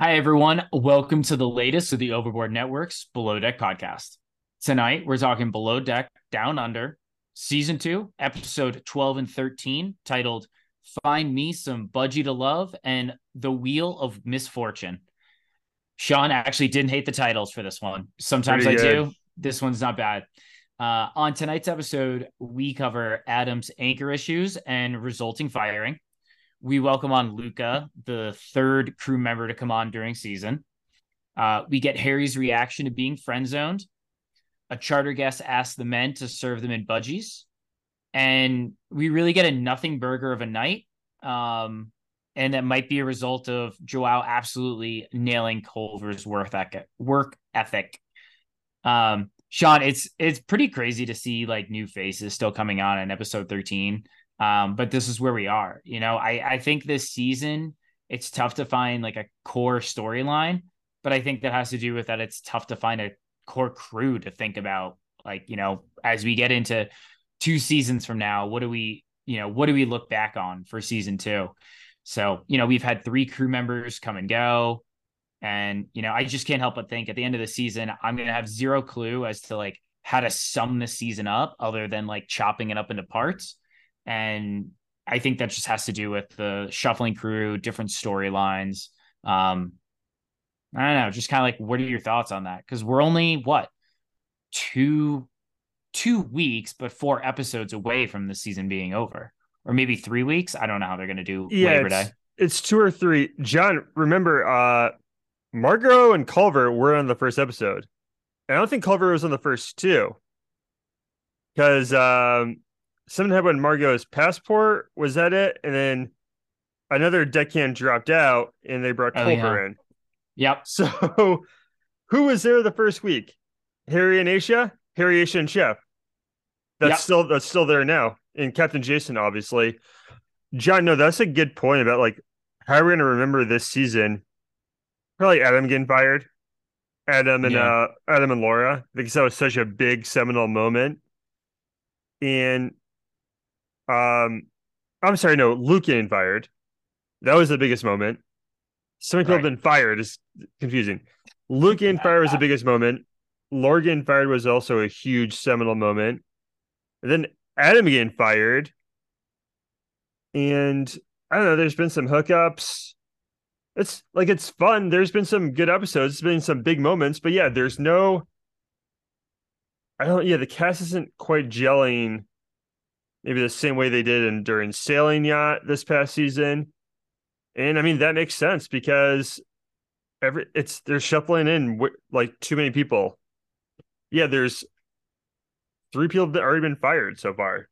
Hi, everyone. Welcome to the latest of the Overboard Network's Below Deck podcast. Tonight, we're talking Below Deck Down Under, Season 2, Episode 12 and 13, titled Find Me Some Budgie to Love and The Wheel of Misfortune. Sean actually didn't hate the titles for this one. Sometimes I do. This one's not bad. Uh, on tonight's episode, we cover Adam's anchor issues and resulting firing we welcome on Luca, the third crew member to come on during season. Uh, we get Harry's reaction to being friend zoned. A charter guest asks the men to serve them in budgies. And we really get a nothing burger of a night. Um, and that might be a result of Joao absolutely nailing Culver's work ethic. Work ethic. Um, Sean, it's it's pretty crazy to see like new faces still coming on in episode 13. Um, but this is where we are. You know, I I think this season it's tough to find like a core storyline, but I think that has to do with that it's tough to find a core crew to think about. Like you know, as we get into two seasons from now, what do we you know what do we look back on for season two? So you know, we've had three crew members come and go. And, you know, I just can't help but think at the end of the season, I'm going to have zero clue as to like how to sum the season up other than like chopping it up into parts. And I think that just has to do with the shuffling crew, different storylines. Um, I don't know, just kind of like, what are your thoughts on that? Because we're only what two two weeks, but four episodes away from the season being over, or maybe three weeks. I don't know how they're going to do yeah, Labor it's, Day. It's two or three. John, remember, uh, Margot and Culver were on the first episode. I don't think Culver was on the first two because um, something happened with Margot's passport. Was that it? And then another deckhand dropped out, and they brought Oh, Culver yeah. in. Yep. So, who was there the first week? Harry and Aesha, Harry, Aesha, and Chef. That's Yep. still that's still there now, and Captain Jason, obviously. John, no, that's a good point about like how we're gonna remember this season. Probably Adam getting fired, Adam and Yeah. uh Adam and Laura because that was such a big seminal moment. And um, I'm sorry, no, Luke getting fired. That was the biggest moment. So many people have been fired. is confusing. Luke getting fired was the biggest moment. Laura getting fired was also a huge seminal moment. And then Adam getting fired. And I don't know, there's been some hookups. It's like it's fun. There's been some good episodes. It's been some big moments, but yeah, there's no I don't yeah, the cast isn't quite gelling maybe the same way they did in during Sailing Yacht this past season. And I mean that makes sense because every it's they're shuffling in like too many people. Yeah, there's three people that already been fired so far.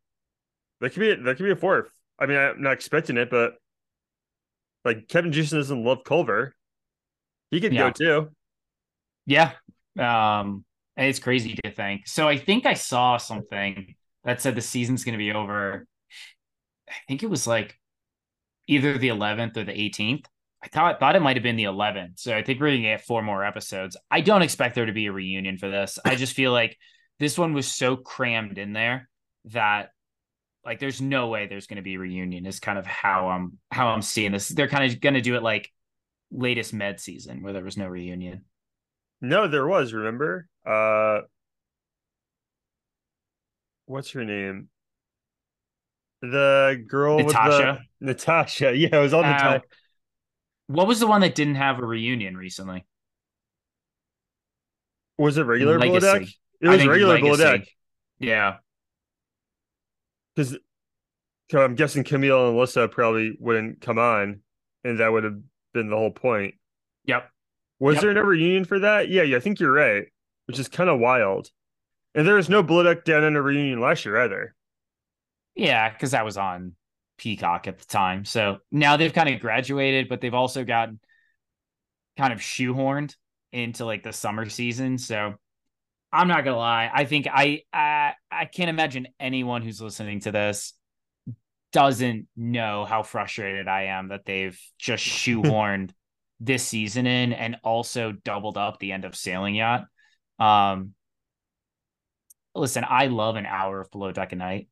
There could be there could be a fourth. I mean, I'm not expecting it, but like Captain Jason doesn't love Culver. He could Yeah. go too. Yeah. Um, and it's crazy to think. So I think I saw something that said the season's going to be over. I think it was like either the 11th or the 18th. I thought thought it might have been the 11th. So I think we're going to get four more episodes. I don't expect there to be a reunion for this. I just feel like this one was so crammed in there that like there's no way there's going to be a reunion is kind of how I'm how I'm seeing this. They're kind of going to do it like latest med season where there was no reunion. No, there was, remember? Uh what's her name? The girl Natasha? with the Natasha. Yeah, it was all Uh, Natasha. What was the one that didn't have a reunion recently? Was it regular Legacy. Deck? It was regular Legacy. Deck. Yeah. Because I'm guessing Camille and Alyssa probably wouldn't come on, and that would have been the whole point. Yep. Was Yep. there no reunion for that? Yeah, yeah, I think you're right, which is kind of wild. And there was no Deck Down Under reunion last year either. Yeah, because that was on Peacock at the time. So now they've kind of graduated, but they've also gotten kind of shoehorned into like the summer season. So I'm not gonna lie. I think I I, I can't imagine anyone who's listening to this doesn't know how frustrated I am that they've just shoehorned this season in and also doubled up the end of Sailing Yacht. Um, listen, I love an hour of Below Deck a night.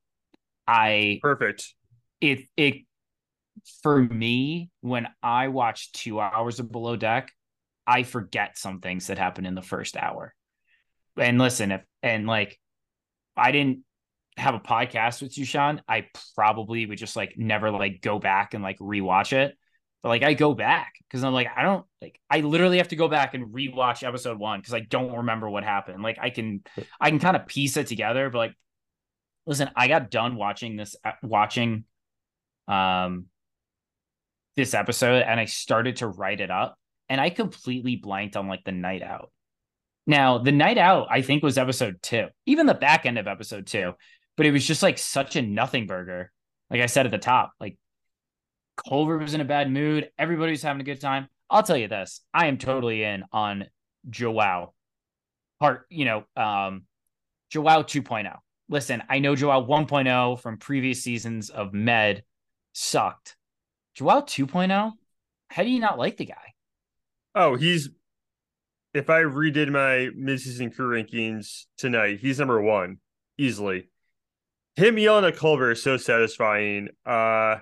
I Perfect. it it for me when I watch two hours of Below Deck, I forget some things that happened in the first hour. And listen, if and like I didn't have a podcast with you, Sean, I probably would just like never like go back and like rewatch it. But like I go back because I'm like, I don't like I literally have to go back and rewatch episode one because I don't remember what happened. Like I can I can kind of piece it together, but like listen, I got done watching this uh, watching um this episode and I started to write it up and I completely blanked on like the night out. Now, the night out, I think, was episode two, even the back end of episode two, but it was just like such a nothing burger. Like I said at the top, like Culver was in a bad mood. Everybody was having a good time. I'll tell you this I am totally in on Joao. Part, you know, um, Joao 2.0. Listen, I know Joao 1.0 from previous seasons of Med sucked. Joao 2.0, how do you not like the guy? Oh, he's if I redid my midseason crew rankings tonight, he's number one easily. Him yelling at Culver is so satisfying. Uh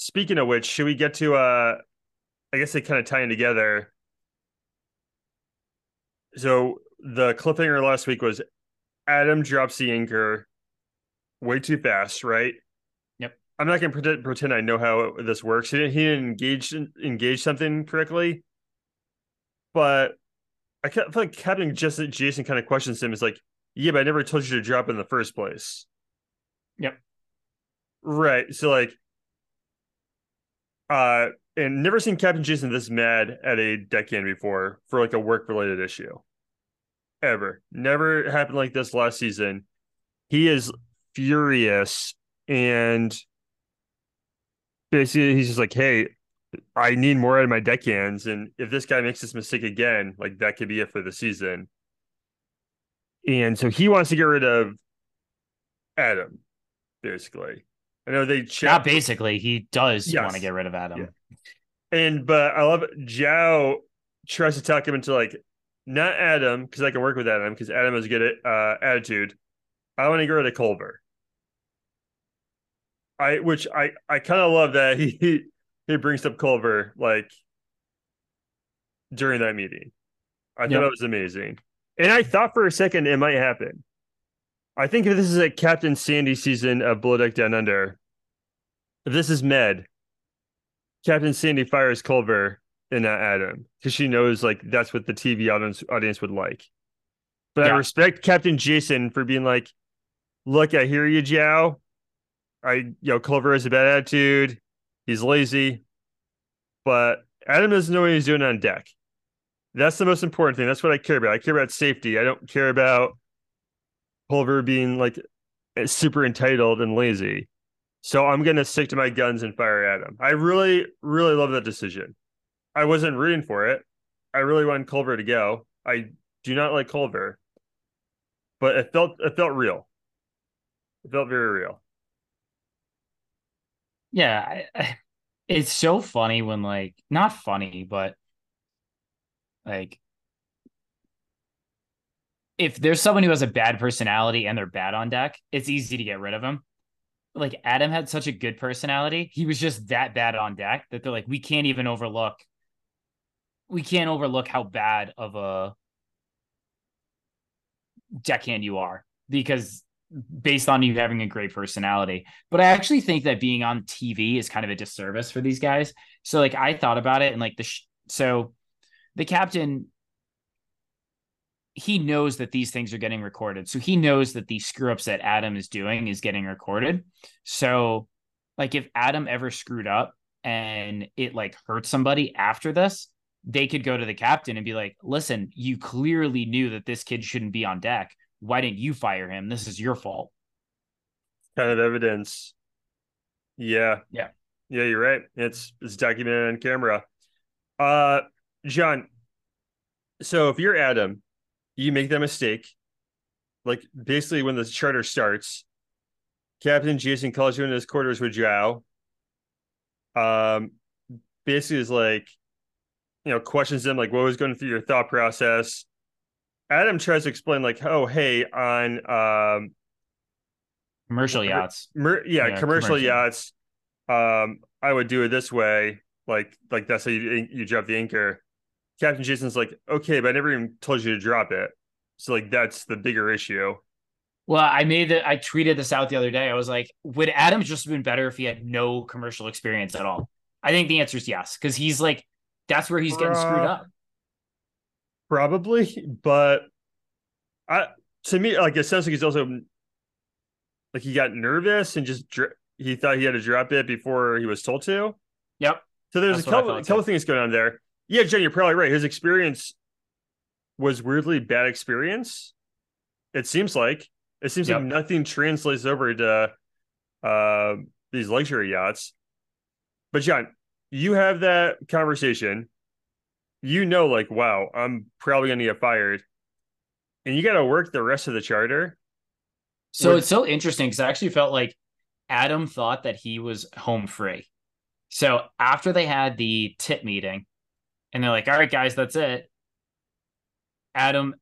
speaking of which, should we get to uh I guess they kind of tie in together. So the cliffhanger last week was Adam drops the anchor way too fast, right? Yep. I'm not gonna pretend, pretend I know how this works. He didn't, he didn't engage engage something correctly, but I feel like Captain Jason, Jason kind of questions him. Is like, yeah, but I never told you to drop in the first place. Yep. Right. So like, uh, and never seen Captain Jason this mad at a deckhand before for like a work related issue. Ever. Never happened like this last season. He is furious and basically he's just like, hey, I need more out of my deckhands. And if this guy makes this mistake again, like that could be it for the season. And so he wants to get rid of Adam, basically. I know they chat. Not basically, he does yes. want to get rid of Adam. Yeah. And but I love Joao tries to talk him into like not Adam because I can work with Adam because Adam has good uh, attitude. I want to get rid of Culver. I which I I kind of love that he he brings up Culver like during that meeting. I yep. thought it was amazing. And I thought for a second it might happen. I think if this is a Captain Sandy season of Below Deck Down Under, if this is Med, Captain Sandy fires Culver and not Adam because she knows like that's what the TV audience audience would like. But yeah. I respect Captain Jason for being like, look, I hear you, Joao. I, you know, Culver has a bad attitude. He's lazy, but Adam doesn't know what he's doing on deck. That's the most important thing. That's what I care about. I care about safety. I don't care about Culver being like eh, super entitled and lazy. So I'm going to stick to my guns and fire Adam. I really, really love that decision. I wasn't rooting for it. I really wanted Culver to go. I do not like Culver, but it felt it felt real. It felt very real. Yeah, I, it's so funny when like not funny, but like if there's someone who has a bad personality and they're bad on deck, it's easy to get rid of them. Like Adam had such a good personality, he was just that bad on deck that they're like, we can't even overlook. We can't overlook how bad of a deckhand you are because based on you having a great personality. But I actually think that being on TV is kind of a disservice for these guys. So like I thought about it and like the sh- so the captain he knows that these things are getting recorded. So he knows that the screw ups that Adam is doing is getting recorded. So like if Adam ever screwed up and it like hurt somebody after this, they could go to the captain and be like, "Listen, you clearly knew that this kid shouldn't be on deck why didn't you fire him? This is your fault. Kind of evidence. Yeah. Yeah. Yeah, you're right. It's it's documented on camera. Uh John, so if you're Adam, you make that mistake. Like basically when the charter starts, Captain Jason calls you into his quarters with Joao. Um basically is like, you know, questions him like what was going through your thought process Adam tries to explain like, oh, hey, on um, commercial yachts, mer- yeah, yeah, commercial, commercial yachts, um, I would do it this way, like like that's how you you drop the anchor. Captain Jason's like, okay, but I never even told you to drop it. So like that's the bigger issue. Well, I made it. I tweeted this out the other day. I was like, would Adam just have been better if he had no commercial experience at all? I think the answer is yes, because he's like, that's where he's getting uh, screwed up. Probably, but I to me, like it sounds like he's also like he got nervous and just he thought he had to drop it before he was told to. Yep. So there's That's a couple, a couple things going on there. Yeah, Jen, you're probably right. His experience was weirdly bad experience. It seems like it seems yep. like nothing translates over to uh, these luxury yachts. But John, you have that conversation. You know, like, wow, I'm probably going to get fired, and you got to work the rest of the charter. So it's so interesting because I actually felt like Adam thought that he was home free. So after they had the tip meeting, and they're like, "All right, guys, that's it." Adam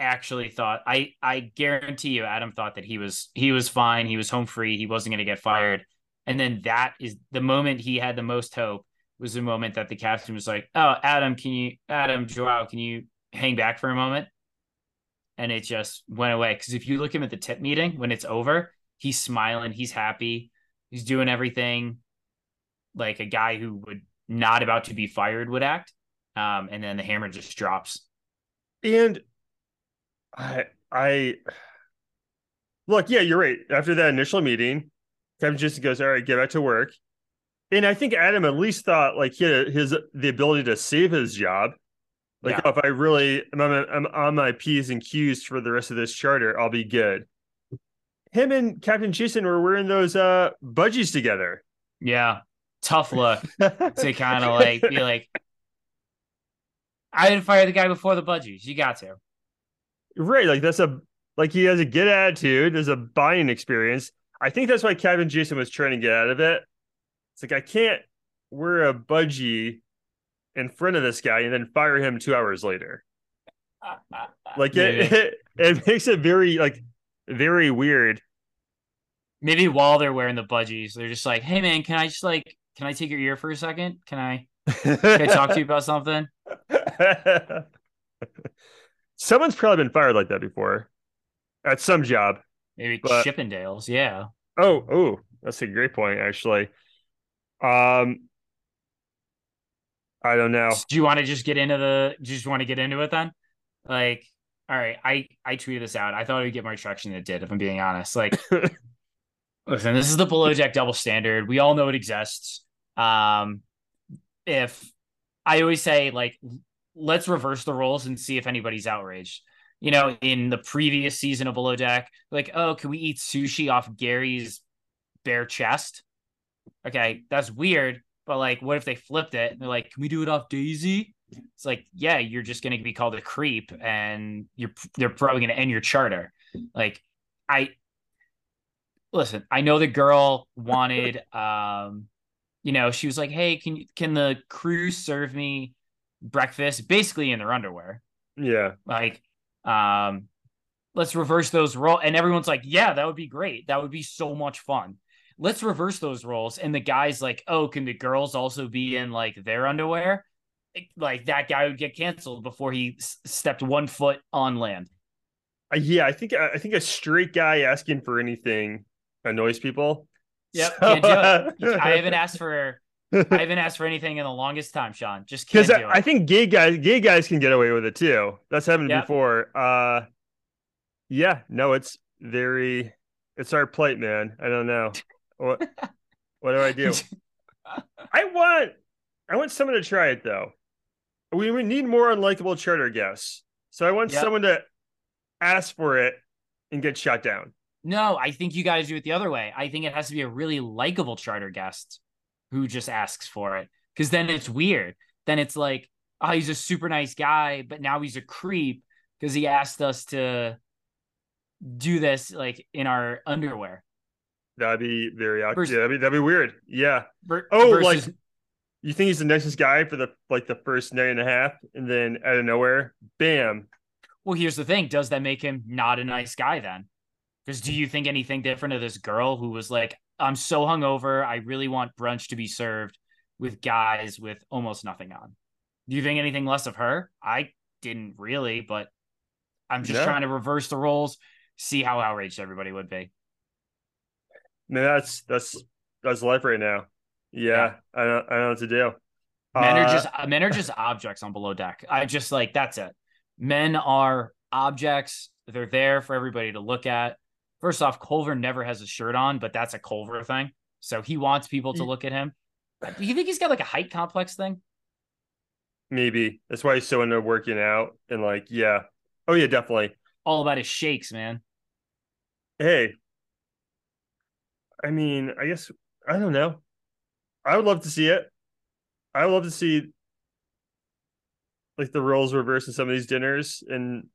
actually thought I I guarantee you Adam thought that he was he was fine, he was home free, he wasn't going to get fired. And then that is the moment he had the most hope was the moment that the captain was like, "Oh, Adam, can you Adam Joao, can you hang back for a moment?" And it just went away cuz if you look him at the tip meeting when it's over, he's smiling, he's happy, he's doing everything like a guy who would not about to be fired would act. Um, and then the hammer just drops. And I I look, yeah, you're right. After that initial meeting, Kevin just goes, "All right, get back to work." And I think Adam at least thought like he had his the ability to save his job. Like yeah. oh, if I really am on, I'm on my p's and q's for the rest of this charter, I'll be good. Him and Captain Jason were wearing those uh budgies together. Yeah, tough look to kind of like be like, I didn't fire the guy before the budgies. You got to. Right. Like that's a like he has a good attitude. There's a buying experience. I think that's why Captain Jason was trying to get out of it. It's like I can't wear a budgie in front of this guy and then fire him two hours later. like it, it, it makes it very like very weird. Maybe while they're wearing the budgies, they're just like, "Hey man, can I just like, can I take your ear for a second? Can I, can I talk to you about something?" Someone's probably been fired like that before at some job. Maybe but... Chippendales, yeah. Oh, oh, that's a great point, actually. Um, I don't know. Do you want to just get into the? Do you just want to get into it then? Like, all right, I I tweeted this out. I thought it would get more traction than it did. If I'm being honest, like, listen, this is the below deck double standard. We all know it exists. Um, if I always say like let's reverse the roles and see if anybody's outraged. You know, in the previous season of Below Deck, like, oh, can we eat sushi off Gary's bare chest? Okay, that's weird. But like, what if they flipped it and they're like, can we do it off Daisy? It's like, yeah, you're just going to be called a creep, and you're they're probably going to end your charter. Like, I listen. I know the girl wanted, um, you know, she was like, hey, can can the crew serve me breakfast basically in their underwear. Yeah. Like, um, let's reverse those roles. And everyone's like, yeah, that would be great. That would be so much fun. Let's reverse those roles. And the guy's like, oh, can the girls also be in like their underwear? Like that guy would get canceled before he s- stepped one foot on land. Yeah, I think I think a straight guy asking for anything annoys people. Yep, so, it. I haven't asked for I haven't asked for anything in the longest time, Sean. Just because I, I, think gay guys, gay guys can get away with it too. That's happened yep. before. Uh, yeah, no, it's very, it's our plight, man. I don't know what. what do I do? I want, I want someone to try it though. We, we need more unlikable charter guests. So I want yep. someone to ask for it and get shot down. No, I think you guys do it the other way. I think it has to be a really likable charter guest who just asks for it because then it's weird. Then it's like, oh, he's a super nice guy, but now he's a creep because he asked us to do this like in our underwear. That'd be very versus, yeah, that'd be that'd be weird. Yeah. Ver- oh, versus, like you think he's the nicest guy for the like the first night and a half, and then out of nowhere, bam. Well, here's the thing: does that make him not a nice guy then? Because do you think anything different of this girl who was like, I'm so hungover. I really want brunch to be served with guys with almost nothing on. Do you think anything less of her? I didn't really, but I'm just No. trying to reverse the roles, see how outraged everybody would be. Man, that's that's that's life right now. Yeah, Yeah. I don't I don't know what to do. Men are Uh, just men are just objects on below deck. I just like that's it. Men are objects. They're there for everybody to look at. First off, Culver never has a shirt on, but that's a Culver thing. So he wants people to mm. look at him. Do you think he's got like a height complex thing? maybe that's why he's so into working out and like yeah. Oh yeah, definitely. All about his shakes, man. Hey, I mean, I guess I don't know. I would love to see it. I would love to see like the roles reversed in some of these dinners and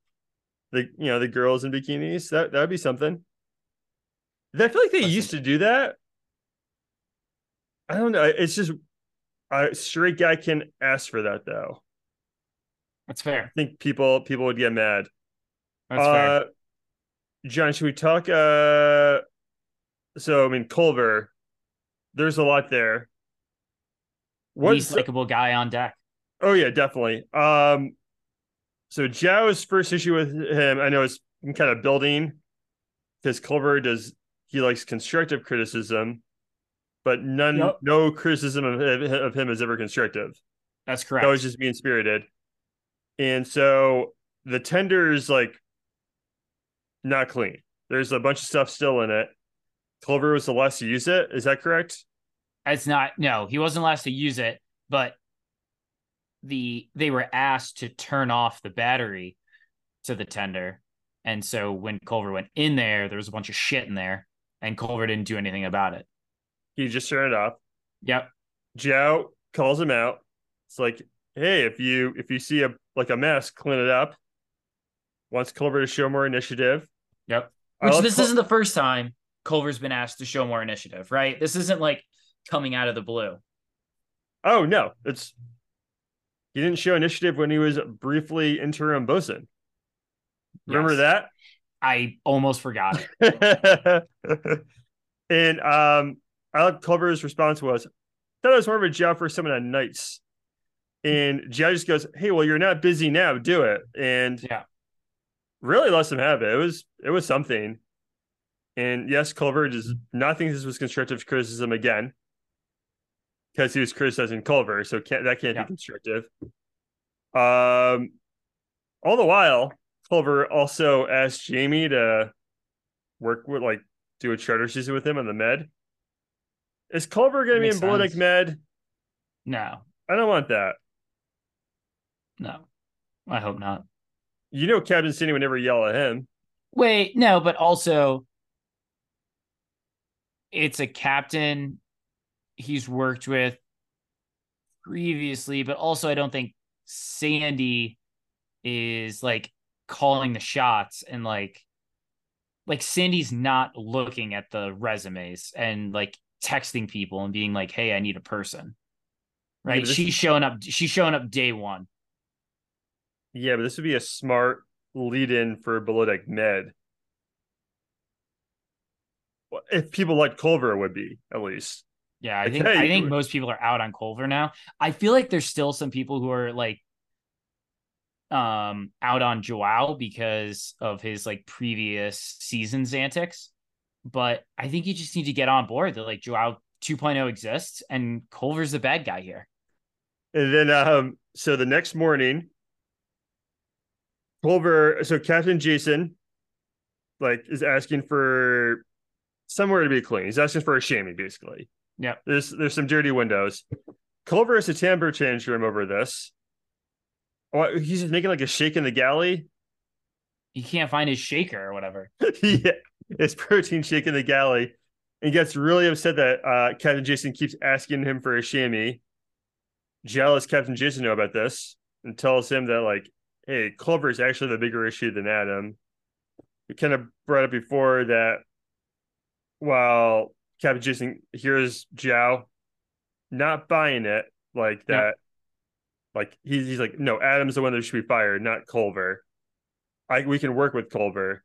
the you know the girls in bikinis. That that would be something. I feel like they Listen. used to do that. I don't know. It's just a straight guy can ask for that though. That's fair. I think people people would get mad. That's fair. uh, John, should we talk? Uh, so I mean, Culver. There's a lot there. Least What's likable guy on deck. oh yeah, definitely. Um, so Joao's first issue with him, I know it's kind of building because Culver does he likes constructive criticism, but none, Yep. no criticism of, of him is ever constructive. That's correct. Was just being spirited. And so the tender is like not clean. There's a bunch of stuff still in it. Culver was the last to use it. Is that correct? It's not no, he wasn't last to use it, but the they were asked to turn off the battery to the tender. And so when Culver went in there, there was a bunch of shit in there, and Culver didn't do anything about it. He just turned it off. Yep. Joe calls him out. It's like, hey, if you if you see a like a mess, clean it up. Wants Culver to show more initiative. Yep. Which this Cul- isn't the first time Culver's been asked to show more initiative, right? This isn't like coming out of the blue. Oh no, it's he didn't show initiative when he was briefly interim bosun. Remember Yes. that? I almost forgot it. and um, I like Culver's response was, "Thought it was more of a job for someone on nights." And Jai just goes, "Hey, well, you're not busy now. Do it." And Yeah. really lets him have it. It was it was something. And yes, Culver does not think this was constructive criticism again, because he was criticizing Culver, so can't that can't Yeah. be constructive. Um, all the while, Culver also asked Jamie to work with like do a charter season with him on the med. Is Culver going to be in sense. Med? No, I don't want that. no. I hope not. You know, Captain Sandy would never yell at him. Wait, no, but also it's a captain he's worked with previously, but also I don't think Sandy is like calling the shots and like like Sandy's not looking at the resumes and like texting people and being like, "Hey, I need a person." Right? this she's is- showing up she's showing up day 1. Yeah, but this would be a smart lead in for Below Deck Med. Well, If people like Culver, it would be at least. Yeah, I Like, think hey, I think most people are out on Culver now. I feel like there's still some people who are like um out on Joao because of his like previous season's antics. But I think you just need to get on board that like Joao 2.0 exists and Culver's the bad guy here. And then, um, so the next morning, Culver, so Captain Jason, like, is asking for somewhere to be clean. He's asking for a chamois, basically. Yeah. There's there's some dirty windows. Culver has a change room over this. He's just making like a shake in the galley. He can't find his shaker or whatever. yeah, it's protein shake in the galley. And gets really upset that uh, Captain Jason keeps asking him for a chamois. Jealous Captain Jason know about this and tells him that like, hey, Culver is actually the bigger issue than Adam. We kind of brought up before that while Captain Jason hears Joao not buying it like that, like he's, he's like, no, Adam's the one that should be fired, not Culver. I we can work with Culver,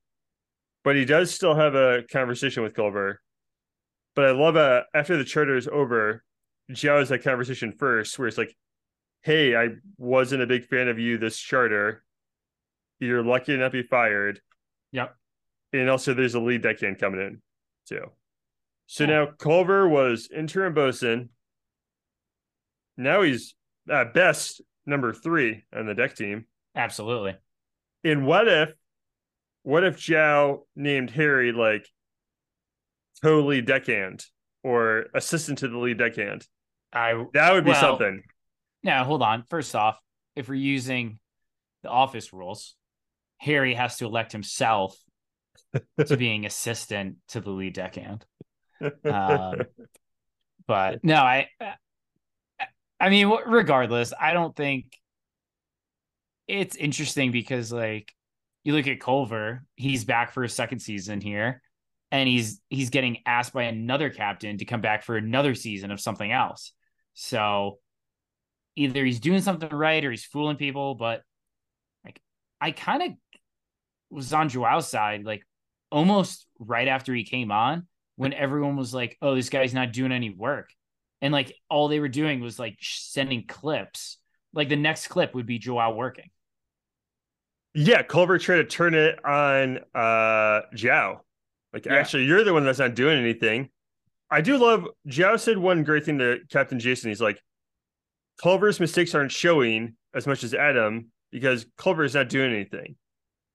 but he does still have a conversation with Culver. But I love uh after the charter is over, Joao has that conversation first, where it's like, hey, I wasn't a big fan of you this charter. You're lucky to not be fired. Yep. And also there's a lead deckhand coming in too. So Yeah. now Culver was interim bosun. Now he's at best number three on the deck team. Absolutely. And what if what if Joao named Harry like co-lead deckhand or assistant to the lead deckhand? I That would be Well- something. now hold on. First off, if we're using the office rules, Harry has to elect himself to being assistant to the lead deckhand. Um, But no, I, I mean, regardless, I don't think it's interesting because like you look at Culver, he's back for a second season here, and he's he's getting asked by another captain to come back for another season of something else. So either he's doing something right or he's fooling people. But like, I kind of was on Joao's side, like almost right after he came on, when everyone was like, "Oh, this guy's not doing any work," and like all they were doing was like sending clips. Like the next clip would be Joao working. Yeah, Culver tried to turn it on uh Joao. Like, Yeah. actually, you're the one that's not doing anything. I do love Joao said one great thing to Captain Jason. He's like, Culver's mistakes aren't showing as much as Adam because Culver's not doing anything.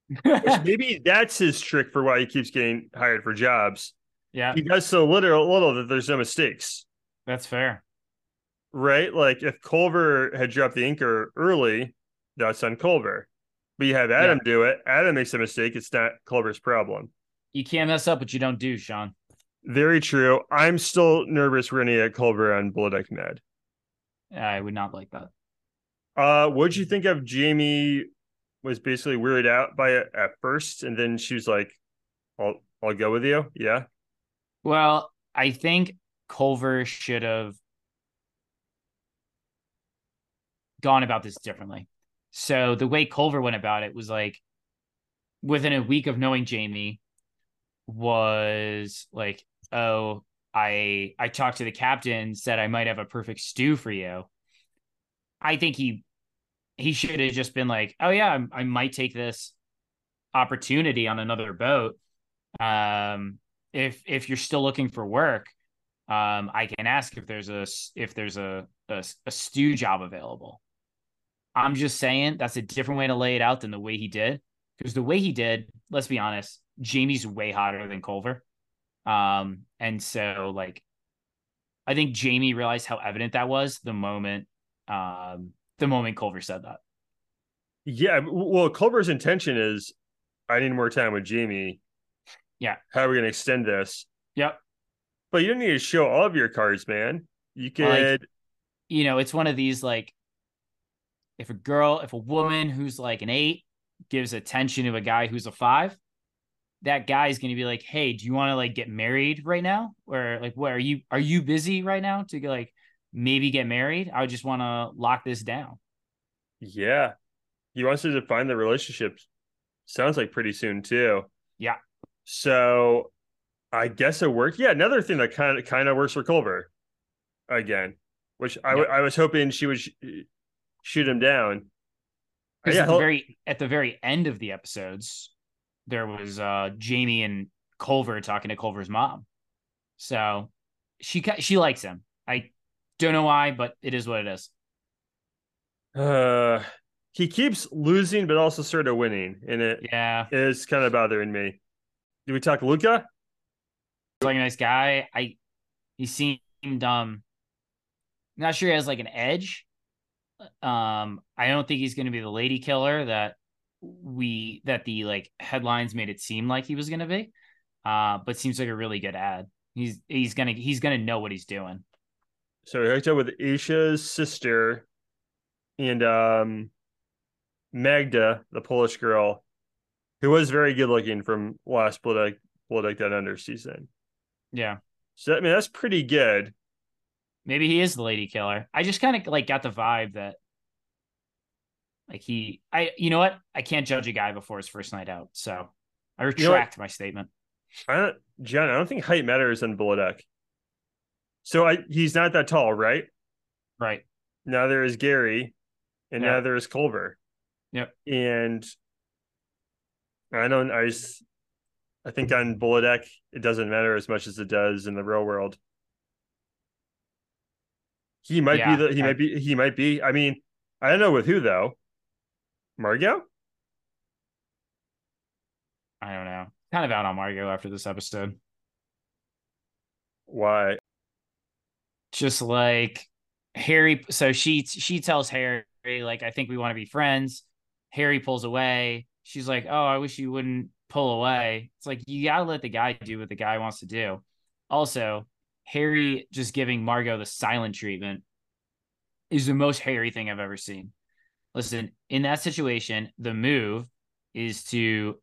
Which maybe that's his trick for why he keeps getting hired for jobs. yeah, He does so little, little that there's no mistakes, that's fair. right? Like if Culver had dropped the anchor early, that's on Culver. But you have Adam do it. Adam makes a mistake. It's not Culver's problem. You can't mess up what you don't do, Sean. Very true. I'm still nervous we're gonna get Culver on Below Deck Med. I would not like that. Uh, what'd you think of Jamie was basically weirded out by it at first, and then she was like, I'll I'll go with you. Yeah. Well, I think Culver should have gone about this differently. So the way Culver went about it was like within a week of knowing Jamie was like, "Oh, I I talked to the captain, said I might have a perfect stew for you." I think he he should have just been like, "Oh yeah, I, I might take this opportunity on another boat." Um if if you're still looking for work, um, I can ask if there's a if there's a, a a stew job available. I'm just saying that's a different way to lay it out than the way he did. Because the way he did, let's be honest, Jamie's way hotter than Culver. Um, and so like I think Jamie realized how evident that was the moment um the moment Culver said that. Yeah. Well, Culver's intention is, I need more time with Jamie. Yeah. How are we gonna extend this? Yep. But you don't need to show all of your cards, man. You could. Like- You know, it's one of these like if a girl, if a woman who's like an eight gives attention to a guy who's a five, that guy's gonna be like, Hey, do you want to like get married right now? Or like what are you are you busy right now to like maybe get married? I just want to lock this down. Yeah. He wants to define the relationship. Sounds like pretty soon too. Yeah. So I guess it worked. Yeah, another thing that kind of kind of works for Culver again, which I was hoping she would sh- shoot him down. Yeah, at the very at the very end of the episodes, there was uh Jamie and Culver talking to Culver's mom. So she she likes him. I don't know why, but it is what it is. Uh, he keeps losing, but also sort of winning, and it Yeah, is kind of bothering me. Do we talk Luca? Like a nice guy. I he seemed um not sure he has like an edge. Um, I don't think he's going to be the lady killer that we that the like headlines made it seem like he was going to be. Uh, but seems like a really good ad. He's he's gonna he's gonna know what he's doing. So he hooked up with Isha's sister and um Magda, the Polish girl, who was very good looking from last Blood Blood Down Under season. Yeah. So I mean that's pretty good. Maybe he is the lady killer. I just kind of like got the vibe that like he I you know what? I can't judge a guy before his first night out. So I know what? retract my statement. I don't John, I don't think height matters in Below Deck. So I he's not that tall, right? Right. Now there is Gary. and Yeah. now there's Culver. Yep. And I don't. I just, I think on Deck it doesn't matter as much as it does in the real world. He might Yeah, be the. He I- might be. He might be. I mean, I don't know with who though. Margot. I don't know. Kind of out on Margot after this episode. Why? Just like Harry. So she she tells Harry like, I think we want to be friends. Harry pulls away. She's like, Oh, I wish you wouldn't pull away. It's like you gotta let the guy do what the guy wants to do. Also, Harry just giving Margot the silent treatment is the most Harry thing I've ever seen. Listen, in that situation, the move is to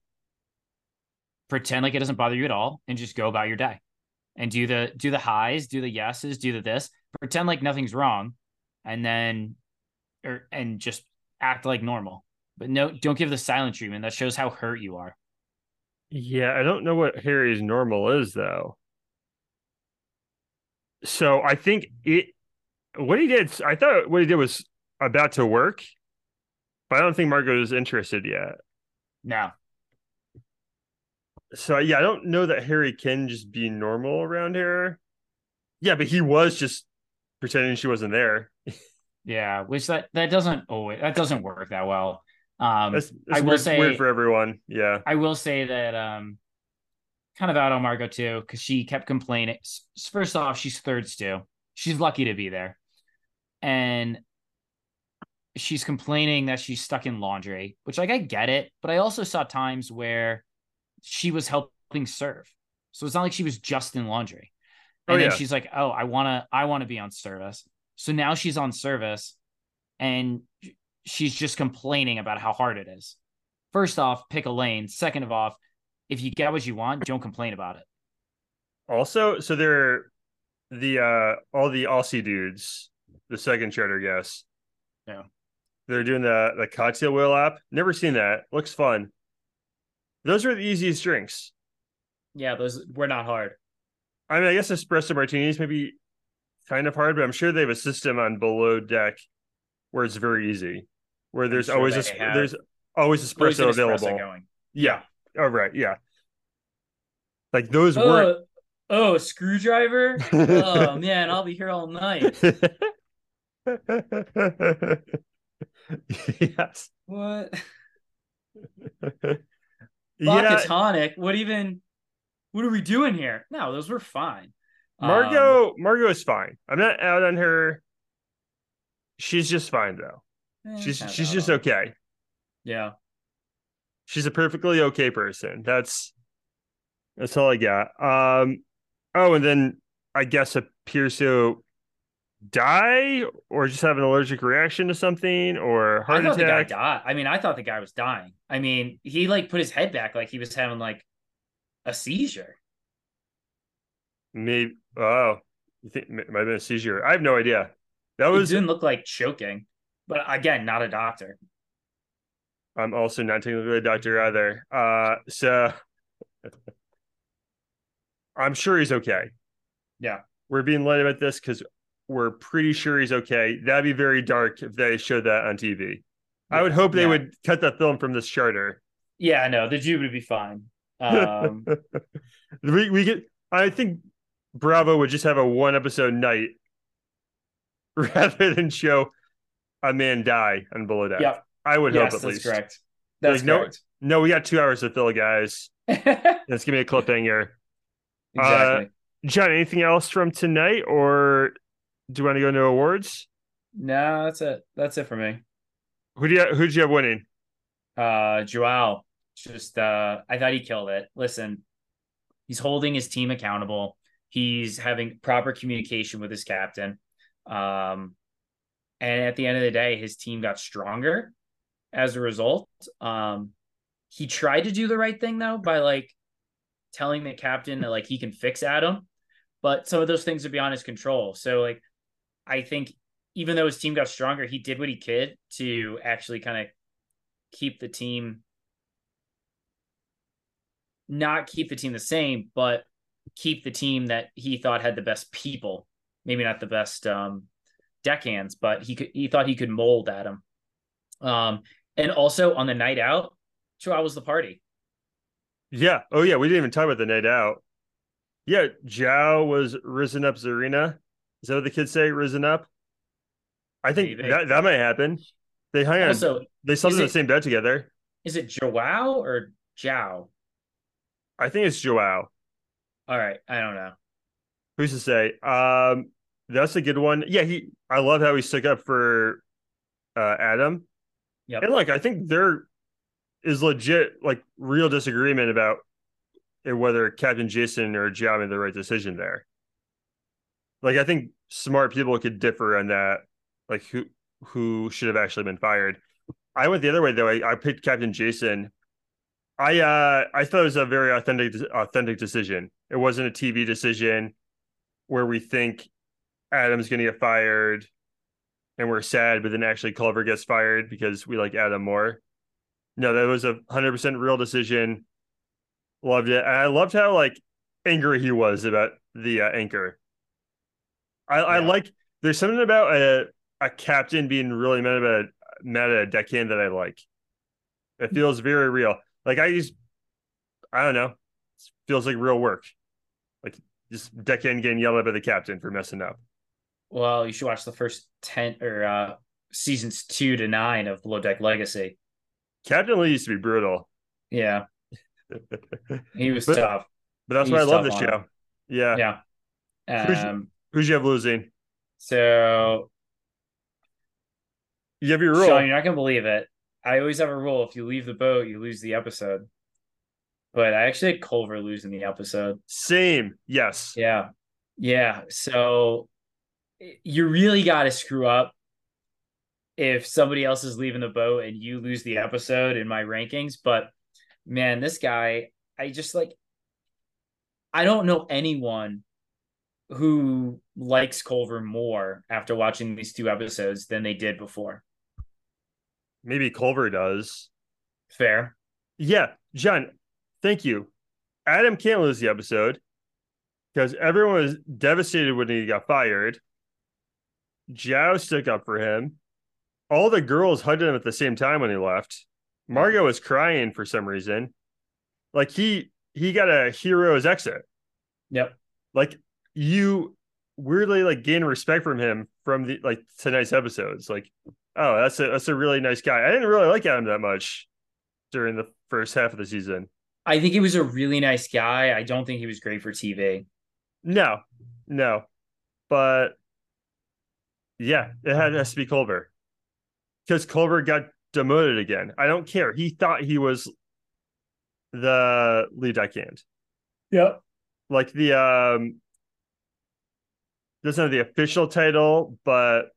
pretend like it doesn't bother you at all and just go about your day and do the do the highs, do the yeses, do the this, pretend like nothing's wrong, and then or and just act like normal. But no, don't give the silent treatment. That shows how hurt you are. Yeah, I don't know what Harry's normal is though. So I think it what he did I thought what he did was about to work, but I don't think Margot is interested yet. No, So yeah, I don't know that Harry can just be normal around here. Yeah, but he was just pretending she wasn't there. yeah, which that that doesn't always that doesn't work that well. Um, That's, I will weird, say- weird for everyone. Yeah. I will say that um kind of out on Margot too, because she kept complaining. First off, she's third stew. She's lucky to be there. And she's complaining that she's stuck in laundry, which like I get it, but I also saw times where she was helping serve. So it's not like she was just in laundry. Oh, And then yeah. she's like, "Oh, I want to I want to be on service." So now she's on service and she's just complaining about how hard it is. First off, pick a lane. Second of off, if you get what you want, don't complain about it. Also, so they're the uh all the Aussie dudes, the second charter guests. Yeah. They're doing the the cocktail wheel app. Never seen that. Looks fun. Those are the easiest drinks. Yeah, those were not hard. I mean, I guess espresso martinis may be kind of hard, but I'm sure they have a system on below deck where it's very easy. Where there's sure always a have there's always espresso an available. going? Yeah. Oh right. Yeah. Like those Oh, weren't. oh, a screwdriver? oh man, I'll be here all night. yes. What? yeah. Tonic? What even? What are we doing here? No, those were fine. Um, Margot. Margot is fine. I'm not out on her. She's just fine though. Eh, She's she's just on- okay. Yeah. She's a perfectly okay person. That's that's all I got. Um. Oh, and then I guess a Pierso die or just have an allergic reaction to something or I heart thought the guy attack. died. I mean, I thought the guy was dying. I mean, he like put his head back like he was having like a seizure. Maybe. Oh, you think it might have been a seizure? I have no idea. That It was. didn't look like choking, but again, not a doctor. I'm also not technically a doctor either. Uh, so I'm sure he's okay. Yeah. We're being led about this because we're pretty sure he's okay. That'd be very dark if they showed that on TV. I would hope they Yeah. would cut that film from this charter. Yeah, no, the Jew would be fine. Um, we we get. I think Bravo would just have a one episode night rather than show a man die on Below Deck. Yep. I would yes, hope at that's least. correct. That's Like, no- correct. No, we got two hours to fill, guys. Let's give me a cliffhanger. exactly. John, anything else from tonight, or do you want to go into awards? no, that's it. That's it for me. Who do you who did you have winning? Uh Joao, just uh I thought he killed it. Listen, he's holding his team accountable. He's having proper communication with his captain. Um and at the end of the day, his team got stronger as a result. Um he tried to do the right thing though by like telling the captain that like he can fix Adam, but some of those things are beyond his control. So like I think even though his team got stronger, he did what he could to actually kind of keep the team not keep the team the same, but keep the team that he thought had the best people. Maybe not the best um deckhands, but he could he thought he could mold Adam. Um, and also on the night out, Joao was the party. Yeah. Oh yeah, we didn't even talk about the night out. Yeah, Joao was risen up Tzarina. Is that what the kids say? Risen up. I think Maybe. that that might happen. They hung on. Also, they slept in the same bed together. is it Joao or Joao? I think it's Joao. All right, I don't know. Who's to say? Um, that's a good one. Yeah, he. I love how he stuck up for uh, Adam. Yeah, And like, I think there is legit like real disagreement about whether Captain Jason or Joao made the right decision there. Like, I think smart people could differ on that. Like, who who should have actually been fired? I went the other way though. I, I picked Captain Jason. I uh I thought it was a very authentic authentic decision. It wasn't a TV decision where we think Adam's going to get fired and we're sad, but then actually Culver gets fired because we like Adam more. No, that was a hundred percent real decision. Loved it, and I loved how like angry he was about the uh, anchor. I, I like. There's something about a a captain being really mad about mad at a deckhand that I like. It feels very real. Like I use, I don't know, it feels like real work. Like just deckhand getting yelled at by the captain for messing up. Well, you should watch the first ten or uh seasons two to nine of Below Deck Legacy. Captain Lee used to be brutal, Yeah, he was But- tough. But that's why I love this show. Yeah. Yeah. Who's- Um. Who's you have losing? So, You have your rule. Sean, you're not gonna believe it. I always have a rule: if you leave the boat, you lose the episode. But I actually had Culver losing the episode. Same. Yes. Yeah. Yeah. So you really got to screw up if somebody else is leaving the boat and you lose the episode in my rankings. But man, this guy, I just like, I don't know anyone who likes Culver more after watching these two episodes than they did before. Maybe Culver does. Fair. Yeah. John, thank you. Adam can't lose the episode because everyone was devastated when he got fired. Joao stuck up for him. All the girls hugged him at the same time when he left. Margot was crying for some reason. Like he he got a hero's exit. Yep. Like you weirdly like gain respect from him from the like tonight's episodes. Like, oh, that's a that's a really nice guy. I didn't really like Adam that much during the first half of the season. I think he was a really nice guy. I don't think he was great for TV. No, no, but yeah, it had, has to be Culver because Culver got demoted again. I don't care. He thought he was the lead deckhand. Yep. like the um doesn't have the official title, but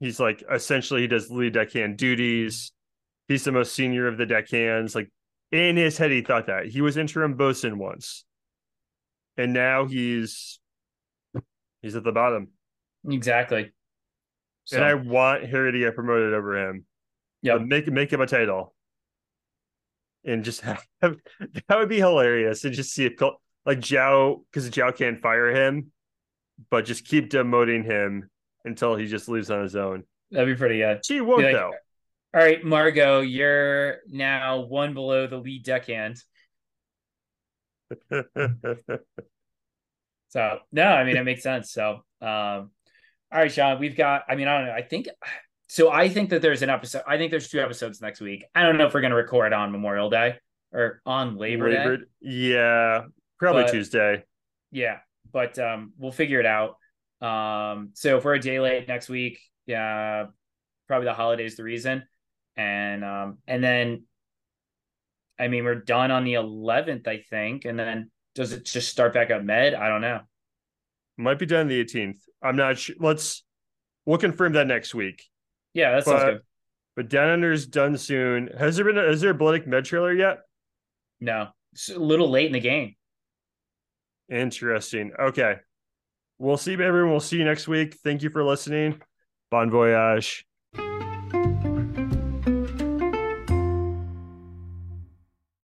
he's like essentially he does lead deckhand duties. He's the most senior of the deckhands. Like in his head, he thought that he was interim bosun once, and now he's he's at the bottom. Exactly. So, And I want Harry to get promoted over him. Yeah, make make him a title, and just have that would be hilarious. to just see if like Joao because Joao can't fire him, but just keep demoting him until he just leaves on his own. that'd be pretty good. She won't like, though. All right, Margot, you're now one below the lead deckhand. So no, I mean it makes sense. So um all right, Sean, we've got I mean, I don't know. I think so I think that there's an episode. I think there's two episodes next week. I don't know if we're gonna record on Memorial Day or on Labor, Day. Yeah, probably But- Tuesday. Yeah, but um we'll figure it out. Um so if we're a day late next week, yeah, probably the holidays the reason. And um and then I mean we're done on the 11th, I think, and then does it just start back up med? I don't know. Might be done the 18th. I'm not sure. Let's we'll confirm that next week. Yeah, that sounds But- good. But Down Under's done soon. Has there been a, is there a Below Deck Med trailer yet? No, it's a little late in the game. Interesting. Okay. We'll see, everyone. We'll see you next week. Thank you for listening. Bon voyage.